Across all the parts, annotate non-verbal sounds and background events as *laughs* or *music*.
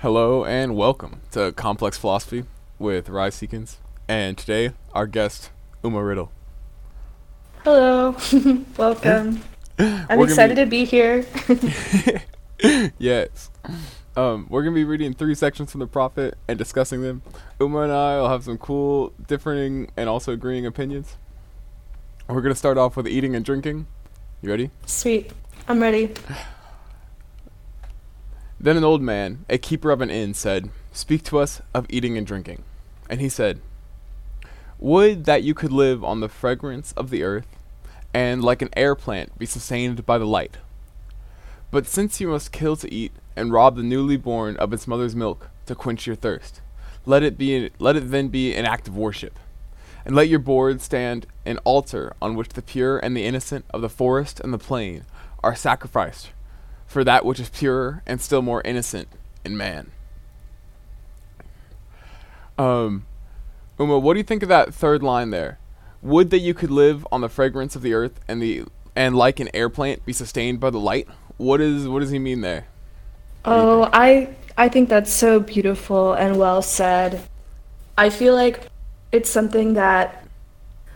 Hello and welcome to Complex Philosophy with Rise Seekins. And today, our guest, Uma Riddle. Hello, *laughs* welcome. *laughs* I'm We're excited be- to be here. *laughs* yes. Um, we're going to be reading three sections from the Prophet and discussing them. Uma and I will have some cool, differing, and also agreeing opinions. We're going to start off with eating and drinking. You ready? Sweet, I'm ready. Then an old man, a keeper of an inn, said, Speak to us of eating and drinking. And he said, Would that you could live on the fragrance of the earth, and like an air plant be sustained by the light. But since you must kill to eat, and rob the newly born of its mother's milk to quench your thirst, let it be let it then be an act of worship. And let your board stand an altar on which the pure and the innocent of the forest and the plain are sacrificed for that which is purer and still more innocent in man. Um, Uma, what do you think of that third line there? Would that you could live on the fragrance of the earth and the and like an air plant be sustained by the light? What is what does he mean there? Oh, I I think that's so beautiful and well said. I feel like it's something that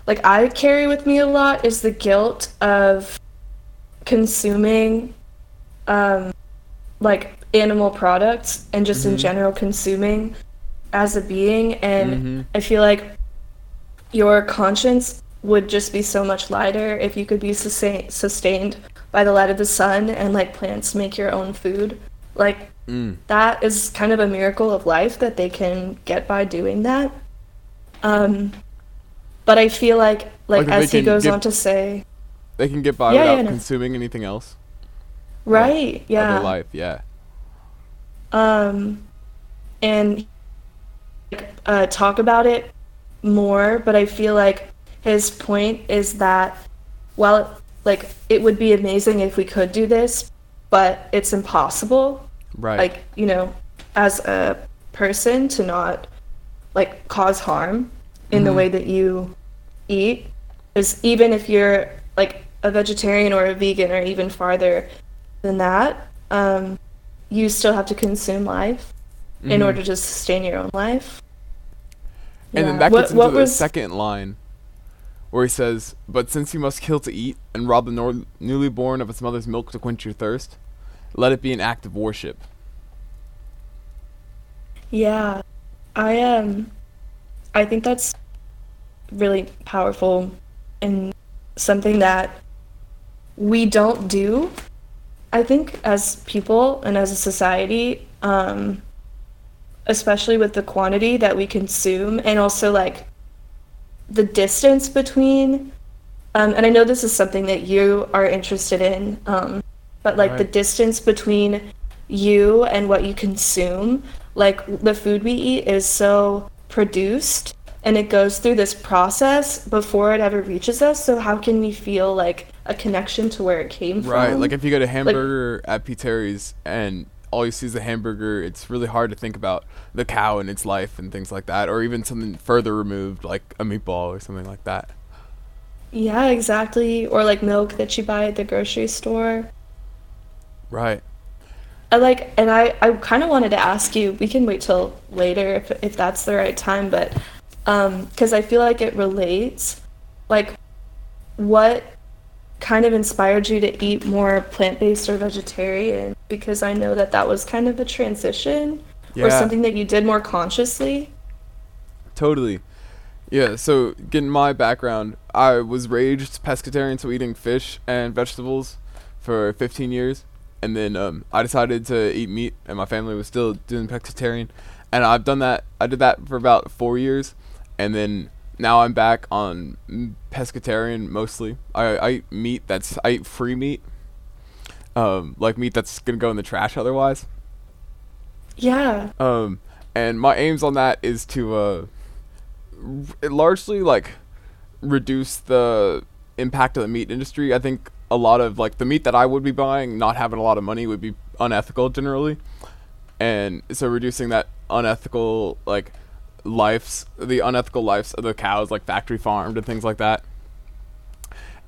like I carry with me a lot is the guilt of consuming um like animal products and just in Mhm. general consuming as a being and Mhm. I feel like your conscience would just be so much lighter if you could be sustain- sustained by the light of the sun and like plants make your own food. Like Mm. that is kind of a miracle of life that they can get by doing that. Um, but I feel like like Like as he goes get- on to say, They can get by Yeah, yeah, without no. consuming anything else. Right, Of yeah. life, yeah. um and uh, talk about it more but i feel like his point is that well like it would be amazing if we could do this but it's impossible Right. like you know as a person to not like cause harm in the Mhm. way that you eat is even if you're like a vegetarian or a vegan or even farther than that um, you still have to consume life in Mhm. order to sustain your own life And then Yeah. that What- into what the was- second line, where he says, "But since you must kill to eat, and rob the nor- newly born of its mother's milk to quench your thirst, let it be an act of worship." Yeah, I um, I think that's really powerful and something that we don't do. I think as people and as a society, um, especially with the quantity that we consume and also like the distance between, um, and I know this is something that you are interested in, um, but like the distance between you and what you consume like the food we eat is so produced and it goes through this process before it ever reaches us. So how can we feel like a connection to where it came from. Right. Like if you get a hamburger at P. Terry's and all you see is a hamburger, it's really hard to think about the cow and its life and things like that, or even something further removed, like a meatball or something like that. yeah exactly or like milk that you buy at the grocery store Right. I like and I I kind of wanted to ask you we can wait till later if if that's the right time but um cuz I feel like it relates like what kind of inspired you to eat more plant-based or vegetarian because I know that that was kind of a transition or something that you did more consciously Totally. Yeah, so getting my background, I was raised pescatarian, so eating fish and vegetables for 15 years. And then um, I decided to eat meat, and my family was still doing pescatarian. And I've done that, I did that for about four years. And then now I'm back on pescatarian mostly. I, I eat meat that's, I eat free meat. Um, like meat that's gonna go in the trash otherwise. yeah Um, and my aims on that is to uh, r- largely like reduce the impact of the meat industry. I think a lot of like the meat that I would be buying, not having a lot of money, would be unethical generally, and so reducing that unethical like lives, the unethical lives of the cows, like factory farmed and things like that,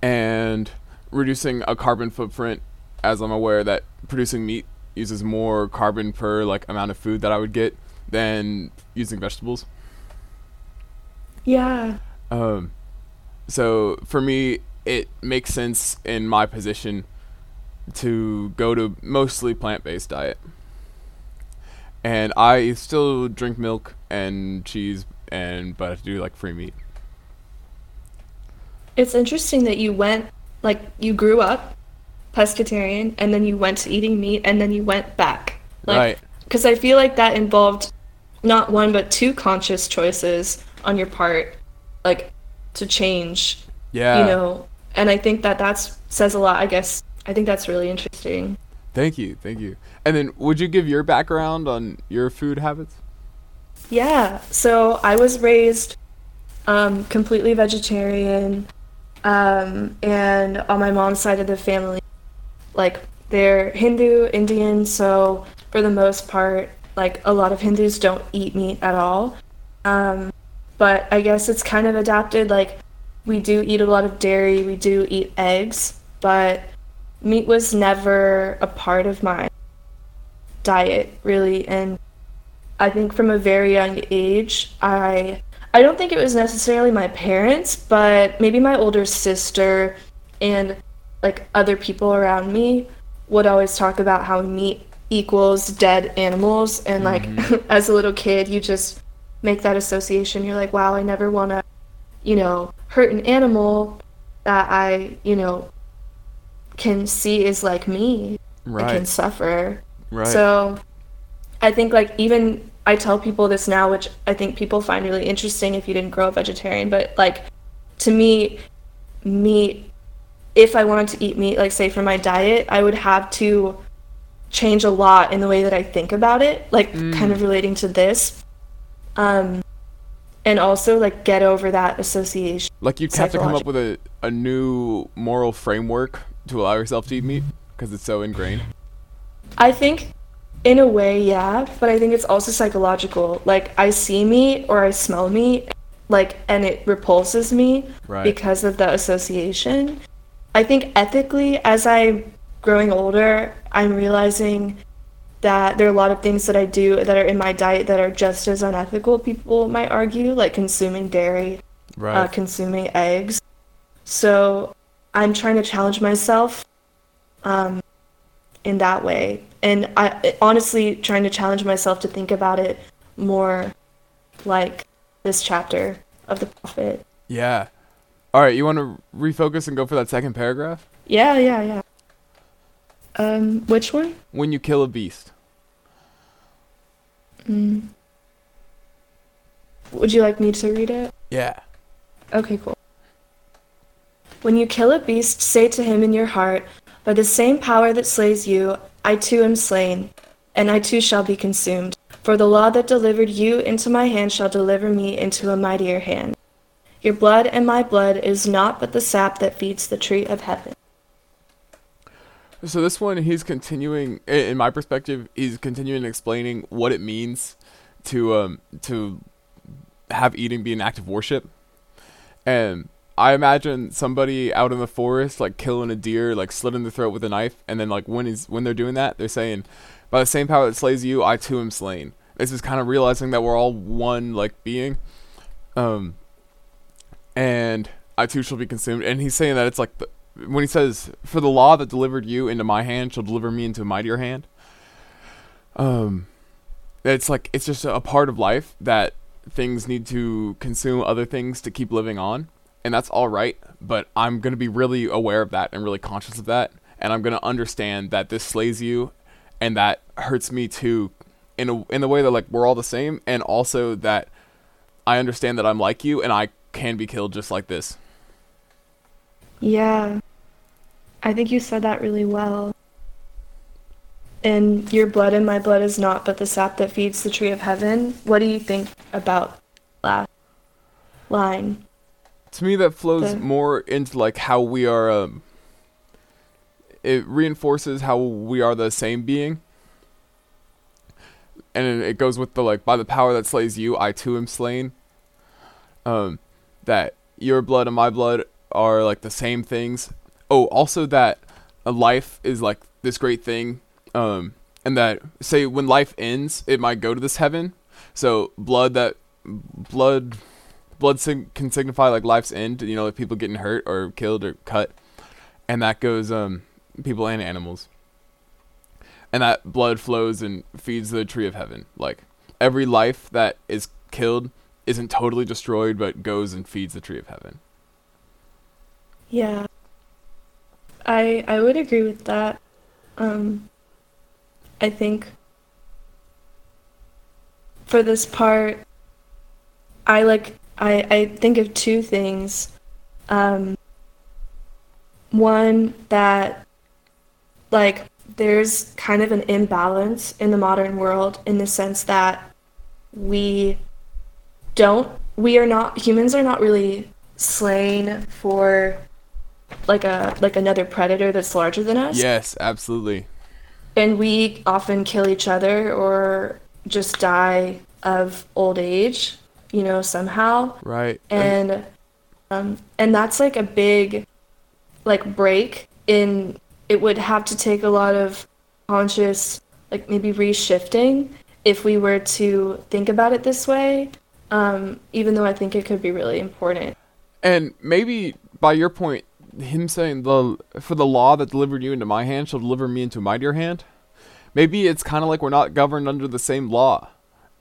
and reducing a carbon footprint, as I'm aware that producing meat uses more carbon per like amount of food that I would get than using vegetables. Yeah. Um, so for me, it makes sense in my position to go to mostly plant-based diet. And I still drink milk and cheese and but I do like free meat. It's interesting that you went, like, you grew up pescatarian and then you went to eating meat and then you went back. Like, right. Because I feel like that involved not one but two conscious choices on your part, like, to change, Yeah. you know. And I think that that's says a lot. I guess I think that's really interesting. Thank you. Thank you. And then would you give your background on your food habits? Yeah. So I was raised um, completely vegetarian, um, and on my mom's side of the family, like they're Hindu, Indian. So for the most part, like a lot of Hindus don't eat meat at all. Um, but I guess it's kind of adapted. Like we do eat a lot of dairy, we do eat eggs, but meat was never a part of my diet really and I think from a very young age, I I don't think it was necessarily my parents, but maybe my older sister and like other people around me would always talk about how meat equals dead animals and mm-hmm. like *laughs* as a little kid you just make that association. You're like, "Wow, I never want to, you know, hurt an animal that I, you know, can see is like me. I can suffer." Right. So I think like even I tell people this now, which I think people find really interesting if you didn't grow up vegetarian, but like to me, meat if I wanted to eat meat, like say for my diet, I would have to change a lot in the way that I think about it, like kind of relating to this. Um and also like get over that association. like you'd have to come up with a, a new moral framework to allow yourself to eat meat because it's so ingrained. I think in a way, yeah, but I think it's also psychological. Like I see meat or I smell meat, like and it repulses me Right. because of the association. I think ethically as I'm growing older, I'm realizing that there are a lot of things that I do that are in my diet that are just as unethical, people might argue, like consuming dairy, Right. uh, consuming eggs. So I'm trying to challenge myself um, in that way. And I honestly trying to challenge myself to think about it more like this chapter of the prophet. yeah. All right. You want to refocus and go for that second paragraph? Yeah, yeah, yeah. Um, which one? When you kill a beast. Mm. Would you like me to read it? Yeah. Okay, cool. When you kill a beast, say to him in your heart, By the same power that slays you, I too am slain, and I too shall be consumed. For the law that delivered you into my hand shall deliver me into a mightier hand. Your blood and my blood is naught but the sap that feeds the tree of heaven. So this one, he's continuing. In my perspective, he's continuing explaining what it means to um to have eating be an act of worship. And I imagine somebody out in the forest, like killing a deer, like slitting the throat with a knife, and then like when he's when they're doing that, they're saying, "By the same power that slays you, I too am slain." This is kind of realizing that we're all one like being, um, and I too shall be consumed. And he's saying that it's like the, when he says, "For the law that delivered you into my hand shall deliver me into a mightier hand." Um, it's like it's just a part of life that things need to consume other things to keep living on, and that's all right. But I'm gonna be really aware of that and really conscious of that, and I'm gonna understand that this slays you, and that hurts me too, in a in the way that like we're all the same, and also that I understand that I'm like you, and I can be killed just like this. Yeah. I think you said that really well. And your blood and my blood is not but the sap that feeds the tree of heaven. What do you think about that line? To me that flows The- more into like how we are um it reinforces how we are the same being. And it it goes with the like by the power that slays you i too am slain. Um that your blood and my blood are like the same things. Oh also that a life is like this great thing um and that say when life ends, it might go to this heaven. So blood that blood blood sig- can signify like life's end. You know, like people getting hurt or killed or cut, and that goes um people and animals. And that blood flows and feeds the tree of heaven. Like every life that is killed isn't totally destroyed, but goes and feeds the tree of heaven. Yeah. I I would agree with that. Um I think for this part I like I I think of two things. Um one that like there's kind of an imbalance in the modern world in the sense that we don't we are not humans are not really slain for like a like another predator that's larger than us Yes, absolutely. and we often kill each other or just die of old age you know somehow Right. and um, and that's like a big like break in it would have to take a lot of conscious like maybe reshifting if we were to think about it this way um, even though i think it could be really important And maybe by your point, him saying the for the law that delivered you into my hand shall deliver me into a mightier hand. Maybe it's kind of like we're not governed under the same law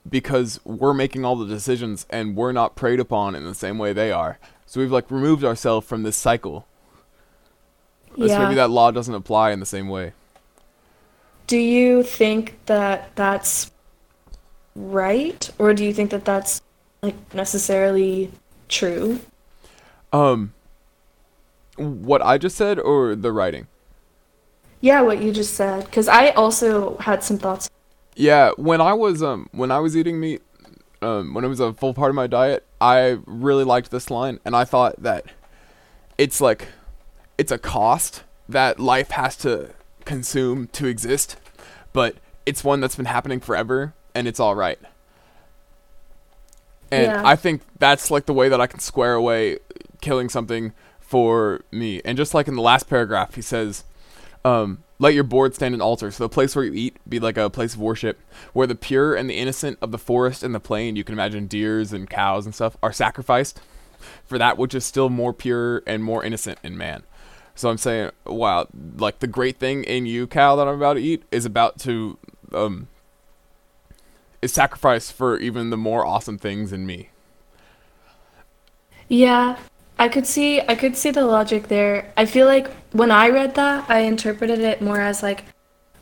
because we're making all the decisions and we're not preyed upon in the same way they are. So we've like removed ourselves from this cycle. So yeah maybe that law doesn't apply in the same way. do you think that that's right or do you think that that's like necessarily true Um, what I just said or the writing? yeah what you just said because i also had some thoughts Yeah, when I was um when I was eating meat, um when it was a full part of my diet, I really liked this line and I thought that it's like it's a cost that life has to consume to exist, but it's one that's been happening forever and it's all right. And Yeah. I think that's like the way that I can square away killing something for me. And just like in the last paragraph, he says, um, let your board stand an altar. So the place where you eat be like a place of worship, where the pure and the innocent of the forest and the plain, you can imagine deers and cows and stuff, are sacrificed for that which is still more pure and more innocent in man. So I'm saying, wow, like the great thing in you, cow, that I'm about to eat is about to, um, is sacrificed for even the more awesome things in me. Yeah, I could see I could see the logic there. I feel like when I read that, I interpreted it more as like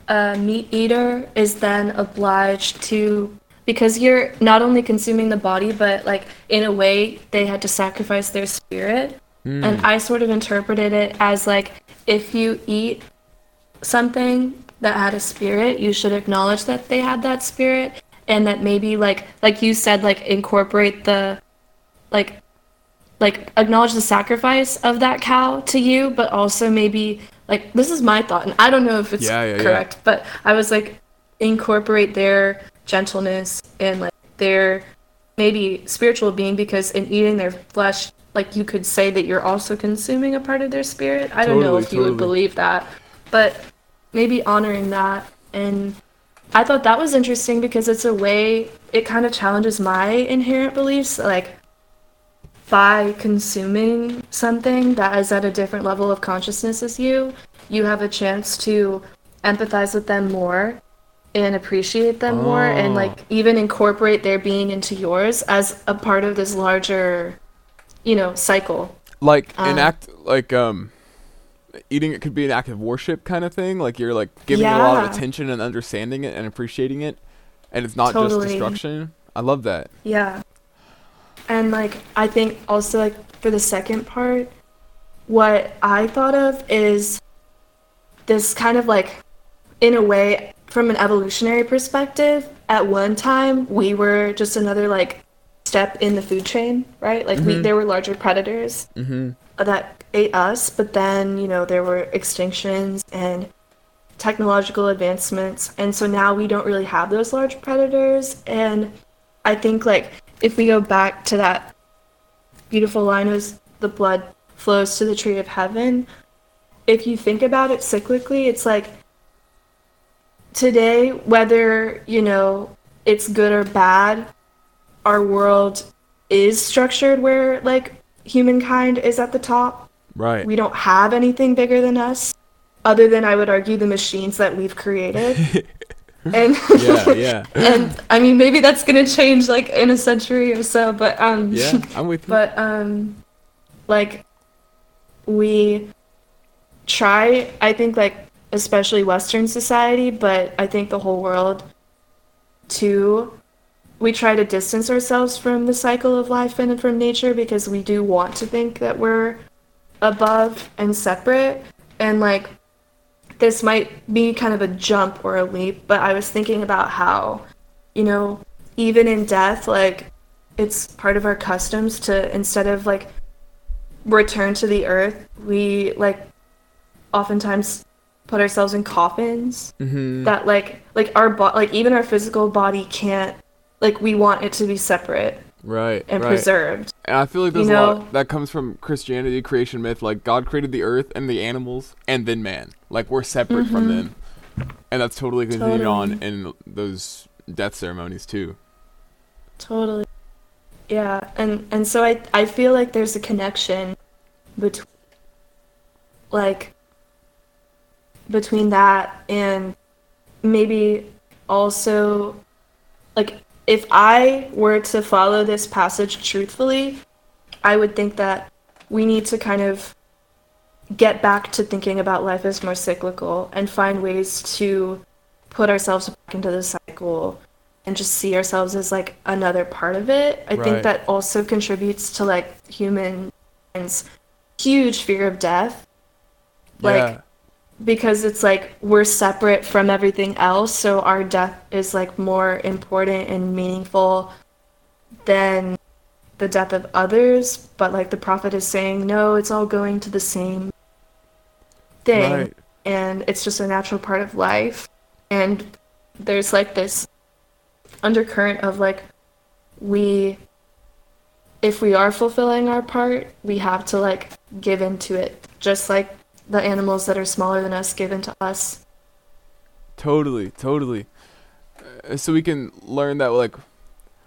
a meat eater is then obliged to because you're not only consuming the body, but like in a way they had to sacrifice their spirit. Hmm. And I sort of interpreted it as like if you eat something that had a spirit, you should acknowledge that they had that spirit and that maybe like like you said like incorporate the like like acknowledge the sacrifice of that cow to you, but also maybe like this is my thought, and I don't know if it's Yeah, yeah, yeah. correct, but I was like incorporate their gentleness and like their maybe spiritual being because in eating their flesh, like you could say that you're also consuming a part of their spirit. I don't know Totally, if you would believe that, but maybe honoring that and I thought that was interesting because it's a way it kind of challenges my inherent beliefs like by consuming something that is at a different level of consciousness as you, you have a chance to empathize with them more and appreciate them more and Oh. like even incorporate their being into yours as a part of this larger, you know, cycle. Like an Uh, act, like um, eating it could be an act of worship kind of thing. Like you're like giving it a lot of attention and understanding it and appreciating it, and it's not Totally. just destruction. I love that. Yeah. And like I think also like for the second part, what I thought of is this kind of like in a way from an evolutionary perspective, at one time we were just another like step in the food chain, right? Like we Mhm. there were larger predators Mm-hmm. that ate us, but then, you know, there were extinctions and technological advancements. And so now we don't really have those large predators. And I think, like, if we go back to that beautiful line was the blood flows to the tree of heaven, if you think about it cyclically, it's like today, whether, you know, it's good or bad, our world is structured where like humankind is at the top. Right. We don't have anything bigger than us, other than I would argue the machines that we've created. *laughs* and *laughs* yeah, *laughs* yeah. and I mean maybe that's gonna change like in a century or so, but um Yeah, *laughs* I'm with you. but um like we try I think like especially Western society, but I think the whole world too we try to distance ourselves from the cycle of life and from nature because we do want to think that we're above and separate and like this might be kind of a jump or a leap but i was thinking about how you know even in death like it's part of our customs to instead of like return to the earth we like oftentimes put ourselves in coffins mm-hmm. that like like our bo- like even our physical body can't like we want it to be separate Right. and right. preserved. And I feel like there's You a lot that comes from Christianity, creation myth. Like God created the earth and the animals, and then man. Like we're separate from them, and that's totally continued on Mm-hmm. In those death ceremonies too. Totally. Yeah, and and so I I feel like there's a connection between like between that and maybe also like if I were to follow this passage truthfully, I would think that we need to kind of get back to thinking about life as more cyclical and find ways to put ourselves back into the cycle and just see ourselves as like another part of it. I Right. think that also contributes to like humans' huge fear of death. Like yeah. Because it's like we're separate from everything else, so our death is like more important and meaningful than the death of others. But like the prophet is saying, no, it's all going to the same thing Right. and it's just a natural part of life and there's like this undercurrent of like we if we are fulfilling our part we have to like give into it just like the animals that are smaller than us given to us Totally, totally. Uh, so we can learn that like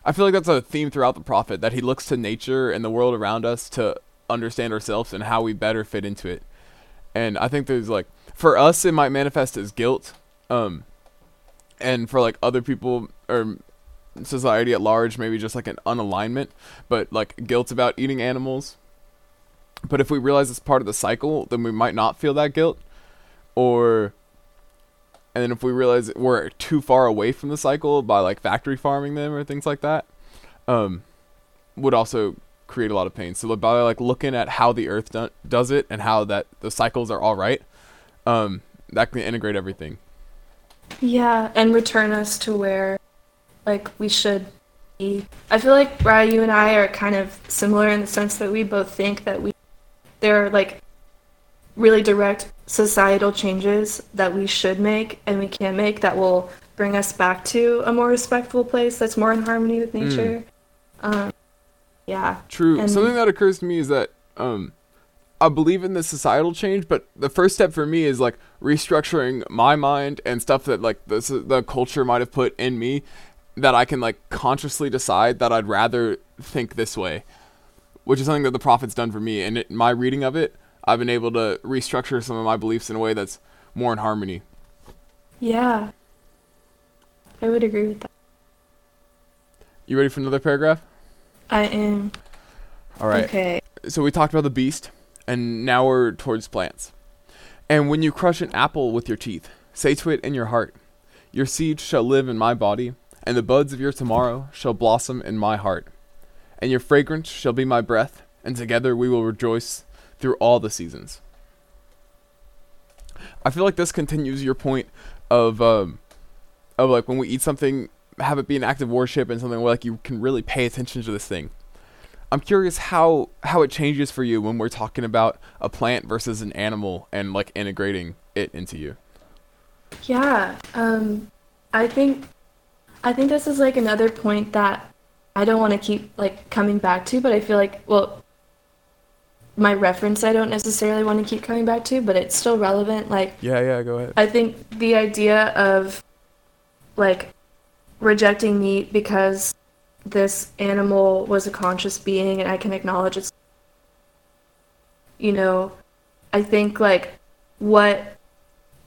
I feel like that's a theme throughout the prophet that he looks to nature and the world around us to understand ourselves and how we better fit into it. And I think there's like for us it might manifest as guilt um and for like other people or society at large maybe just like an unalignment but like guilt about eating animals. But if we realize it's part of the cycle, then we might not feel that guilt. Or and then if we realize we're too far away from the cycle by like factory farming them or things like that um would also create a lot of pain. So by like looking at how the earth do- does it and how that the cycles are all right um that can integrate everything. Yeah and return us to where like we should be. I feel like Raya, you and i are kind of similar in the sense that we both think that we there are like really direct societal changes that we should make and we can make that will bring us back to a more respectful place that's more in harmony with nature. Um, yeah. true And- something that occurs to me is that um I believe in the societal change, but the first step for me is like restructuring my mind and stuff that like the the culture might have put in me that I can like consciously decide that I'd rather think this way, which is something that the prophet's done for me. And it, my reading of it, I've been able to restructure some of my beliefs in a way that's more in harmony. Yeah. I would agree with that. You ready for another paragraph? I am. All right. Okay. so we talked about the beast, and now we're towards plants. And when you crush an apple with your teeth, say to it in your heart, Your seed shall live in my body, and the buds of your tomorrow shall blossom in my heart. And your fragrance shall be my breath, and together we will rejoice through all the seasons. I feel like this continues your point of um, of like when we eat something, have it be an act of worship and something where like you can really pay attention to this thing. I'm curious how how it changes for you when we're talking about a plant versus an animal and like integrating it into you. Yeah. Um, I think, I think this is like another point that I don't want to keep like coming back to, but I feel like, well, my reference I don't necessarily want to keep coming back to, but it's still relevant. Like, Yeah, yeah, go ahead. I think the idea of like rejecting meat because this animal was a conscious being and I can acknowledge its you know I think like what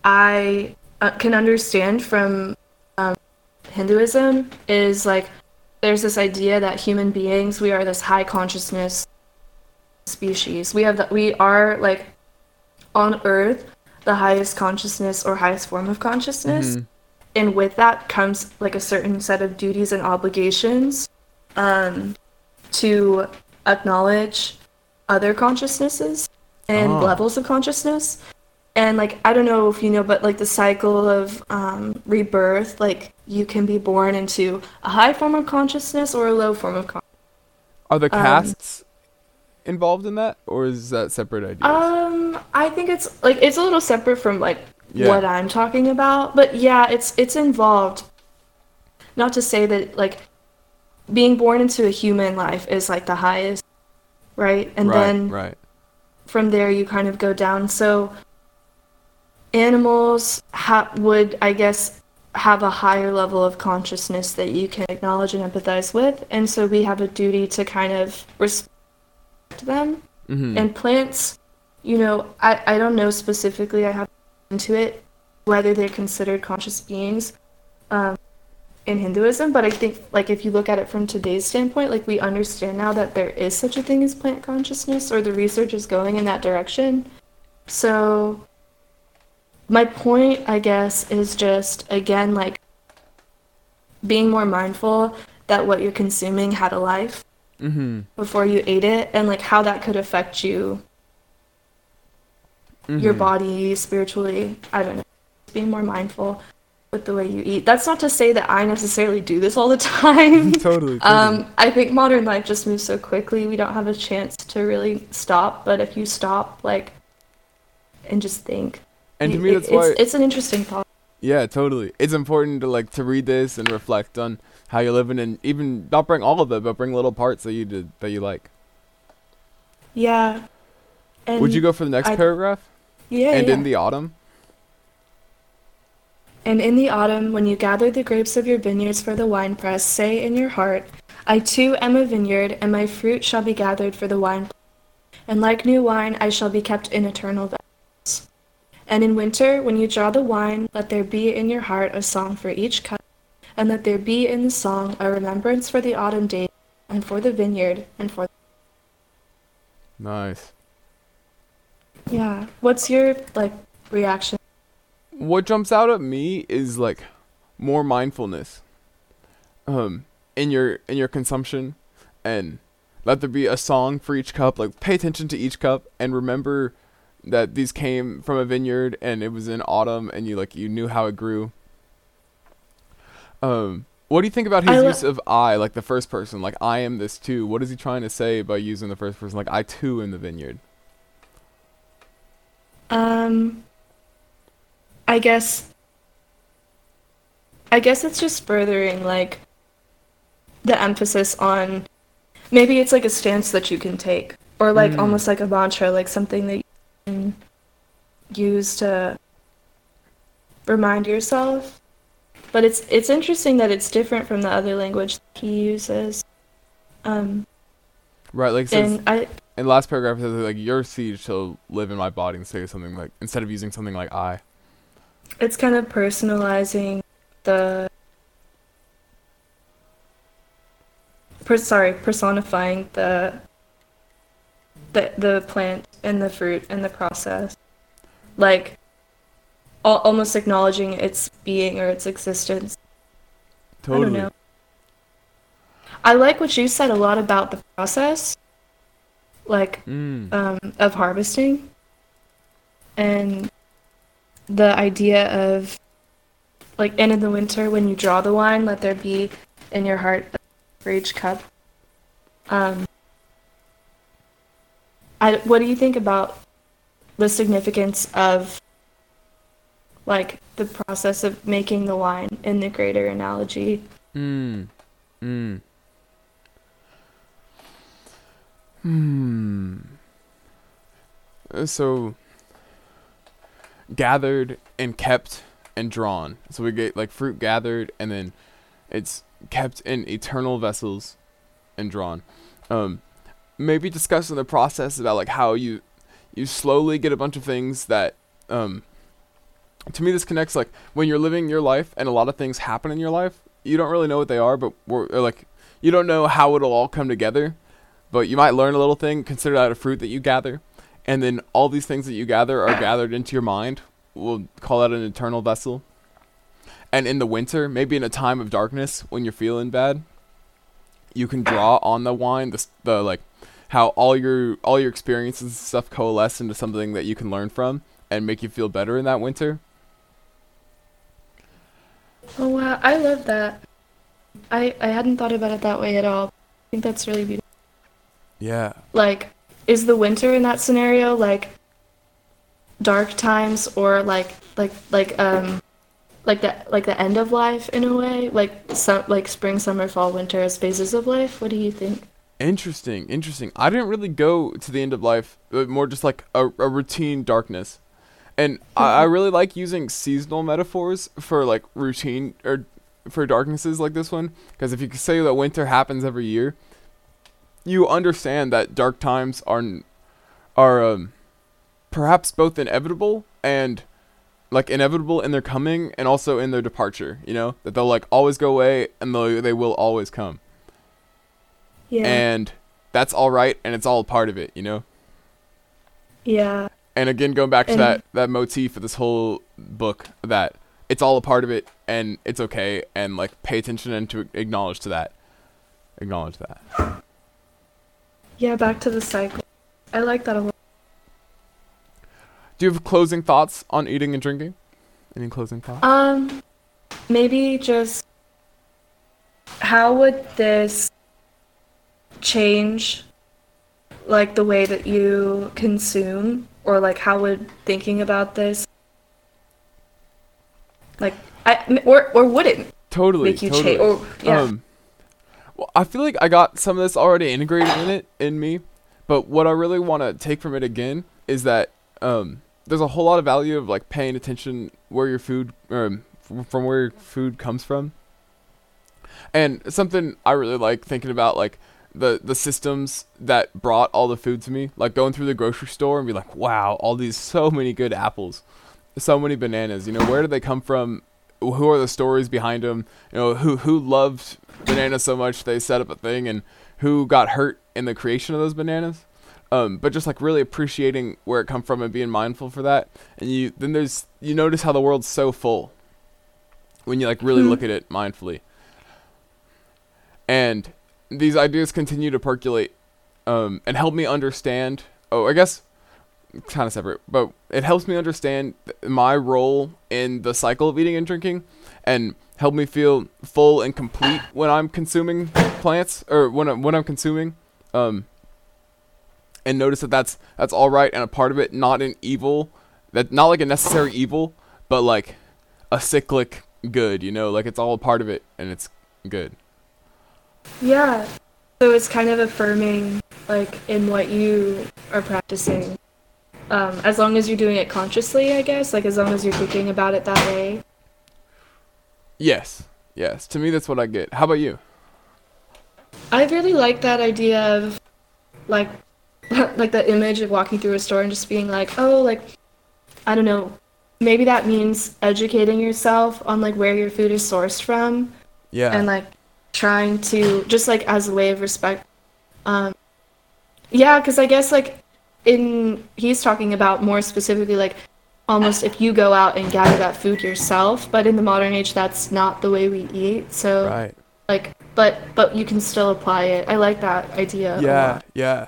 I uh, can understand from um, Hinduism is like there's this idea that human beings we are this high consciousness species we have that we are like on earth the highest consciousness or highest form of consciousness Mhm. and with that comes like a certain set of duties and obligations um, to acknowledge other consciousnesses and Ah. levels of consciousness and like i don't know if you know but like the cycle of um, rebirth like you can be born into a high form of consciousness or a low form of consciousness Are the Um, castes involved in that, or is that separate ideas? um i think it's like it's a little separate from like Yeah. what i'm talking about but yeah it's it's involved not to say that like being born into a human life is like the highest right and right, then right. from there you kind of go down so animals ha- would i guess have a higher level of consciousness that you can acknowledge and empathize with. And so we have a duty to kind of respect them. Hmm and plants you know i, I don't know specifically i have into it whether they're considered conscious beings um, in hinduism but i think like if you look at it from today's standpoint like we understand now that there is such a thing as plant consciousness or the research is going in that direction. So my point i guess is just again like being more mindful that what you're consuming had a life hmm before you ate it and like how that could affect you your Mhm. body spiritually i don't know being more mindful with the way you eat that's not to say that i necessarily do this all the *laughs* time *laughs* totally. totally. um i think modern life just moves so quickly we don't have a chance to really stop but if you stop like and just think and to me, that's it's, why. it's an interesting thought Yeah, totally. It's important to like to read this and reflect on how you're living, and even not bring all of it, but bring little parts that you did that you like. yeah and Would you go for the next I- paragraph? yeah and yeah. in the autumn. And in the autumn, when you gather the grapes of your vineyards for the winepress, say in your heart, I too am a vineyard, and my fruit shall be gathered for the wine. And like new wine, I shall be kept in eternal. And in winter, when you draw the wine, let there be in your heart a song for each cup, and let there be in the song a remembrance for the autumn days, and for the vineyard, and for. Nice. Yeah. What's your like reaction? What jumps out at me is like more mindfulness, um, in your in your consumption, and let there be a song for each cup. Like pay attention to each cup and remember that these came from a vineyard and it was in autumn and you like you knew how it grew. Um, what do you think about his lo- use of I, like the first person, like I am this too? What is he trying to say by using the first person, like I too in the vineyard? Um, I guess. I guess it's just furthering like the emphasis on maybe it's like a stance that you can take or like Mm. almost like a mantra, like something that can use to remind yourself. But it's it's interesting that it's different from the other language he uses. Um, Right, like and I in the last paragraph it says like your seed shall live in my body and say something like instead of using something like I. it's kind of personalizing the per, sorry personifying the the the plant and the fruit and the process like al- almost acknowledging its being or its existence Totally. i i like what you said a lot about the process like Mm. um, of harvesting and the idea of like and in the winter when you draw the wine let there be in your heart for each cup um I, what do you think about the significance of like the process of making the wine in the greater analogy Mm. Mm. Hmm. Uh, So gathered and kept and drawn. So we get like fruit gathered and then it's kept in eternal vessels and drawn. Um, maybe discussing the process about like how you you slowly get a bunch of things that um, to me this connects like when you're living your life and a lot of things happen in your life you don't really know what they are but we're like you don't know how it'll all come together but you might learn a little thing consider that a fruit that you gather and then all these things that you gather are gathered into your mind. We'll call that an eternal vessel. And in the winter maybe in a time of darkness when you're feeling bad you can draw on the wine the, the like how all your all your experiences and stuff coalesce into something that you can learn from and make you feel better in that winter. Oh wow, I love that. I I hadn't thought about it that way at all. I think that's really beautiful. Yeah. Like, is the winter in that scenario like dark times or like like like um like the like the end of life in a way? Like some like spring, summer, fall, winter as phases of life? What do you think? Interesting, interesting. I didn't really go to the end of life, but more just like a, a routine darkness. And I, I really like using seasonal metaphors for like routine or for darknesses like this one. Because if you say that winter happens every year, you understand that dark times are are um, perhaps both inevitable and like inevitable in their coming and also in their departure. You know that they'll like always go away and they they will always come. Yeah. And that's all right and it's all a part of it. You know. yeah. And again, going back to And- that that motif of this whole book, that it's all a part of it, and it's okay, and like pay attention and to acknowledge to that, acknowledge that. Yeah, back to the cycle. I like that a lot. Do you have closing thoughts on eating and drinking? Any closing thoughts? Um, maybe just how would this change like the way that you consume or like how would thinking about this like I or or would it totally. make you totally. change or yeah Um, well, I feel like I got some of this already integrated in it in me, but what I really want to take from it again is that um, there's a whole lot of value of like paying attention where your food um, from where your food comes from, and something I really like thinking about like the the systems that brought all the food to me, like going through the grocery store and be like, wow, all these so many good apples, so many bananas. You know, where did they come from? Who are the stories behind them? You know, who who loved bananas so much they set up a thing, and who got hurt in the creation of those bananas? Um, but just like really appreciating where it come from and being mindful for that, and you then there's you notice how the world's so full when you like really Mhm. look at it mindfully. And these ideas continue to percolate um, and help me understand. Oh, I guess kind of separate, but it helps me understand th- my role in the cycle of eating and drinking, and help me feel full and complete *coughs* when I'm consuming plants or when I'm, when I'm consuming. Um, and notice that that's that's all right and a part of it, not an evil, that not like a necessary evil, but like a cyclic good. You know, like it's all a part of it and it's good. Yeah so it's kind of affirming like in what you are practicing um, as long as you're doing it consciously i guess like as long as you're thinking about it that way Yes, yes. To me, that's what I get. How about you? I really like that idea of like *laughs* like the image of walking through a store and just being like, "Oh, like I don't know, maybe that means educating yourself on like where your food is sourced from Yeah. and like trying to just like as a way of respect um yeah, cuz I guess like in he's talking about more specifically like almost if you go out and gather that food yourself, but in the modern age that's not the way we eat. So right. like but but you can still apply it i like that idea Yeah, yeah.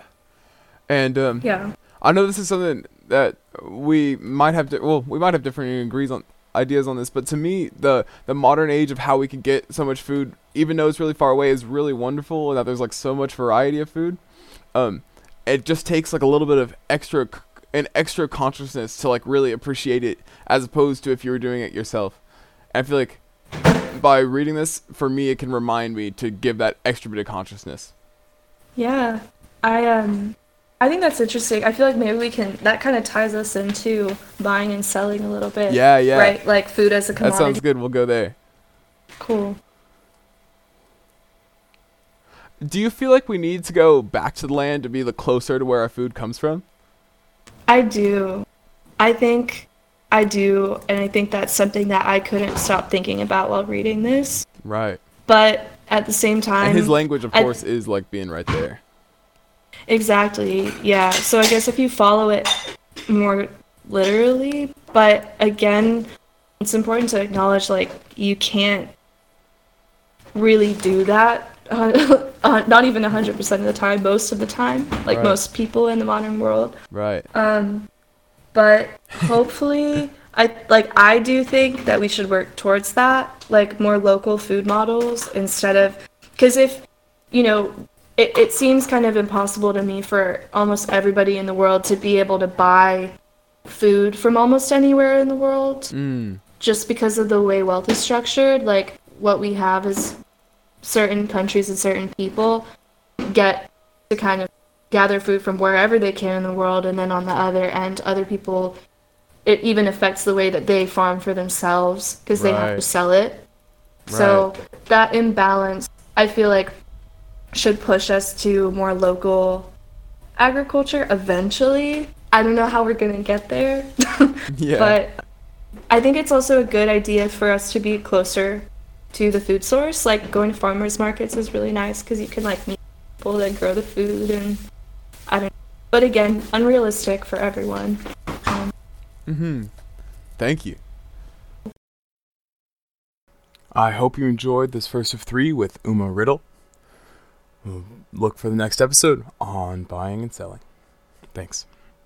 And um, yeah I know this is something that we might have. Di- well, we might have different agrees on ideas on this, but to me, the the modern age of how we can get so much food, even though it's really far away, is really wonderful. And that there's like so much variety of food. Um, it just takes like a little bit of extra, an extra consciousness to like really appreciate it, as opposed to if you were doing it yourself. I feel like by reading this, for me, it can remind me to give that extra bit of consciousness. yeah i um I think that's interesting. I feel like maybe we can. That kind of ties us into buying and selling a little bit. Yeah, yeah. Right, like food as a commodity. That sounds good. We'll go there. cool. Do you feel like we need to go back to the land to be the closer to where our food comes from? I do. I think I do, and I think that's something that I couldn't stop thinking about while reading this. Right. But at the same time, And his language, of I- course, is like being right there. Exactly. Yeah. So I guess if you follow it more literally, but again, it's important to acknowledge like you can't really do that. *laughs* Uh, uh, not even 100% of the time, most of the time, like Right. most people in the modern world. Right. Um, but hopefully, I like I do think that we should work towards that, like more local food models instead of because if you know, it, it seems kind of impossible to me for almost everybody in the world to be able to buy food from almost anywhere in the world Mm. just because of the way wealth is structured. Like what we have is certain countries and certain people get to kind of gather food from wherever they can in the world, and then on the other end, other people. It even affects the way that they farm for themselves because they have to sell it. So that imbalance, I feel like, should push us to more local agriculture eventually. I don't know how we're gonna get there. *laughs* Yeah. But I think it's also a good idea for us to be closer to the food source. Like going to farmers markets is really nice because you can like meet people that grow the food and I don't. Know. But again, unrealistic for everyone. Um, Mm-hmm. Thank you. I hope you enjoyed this first of three with Uma Riddle. Look for the next episode on buying and selling. Thanks.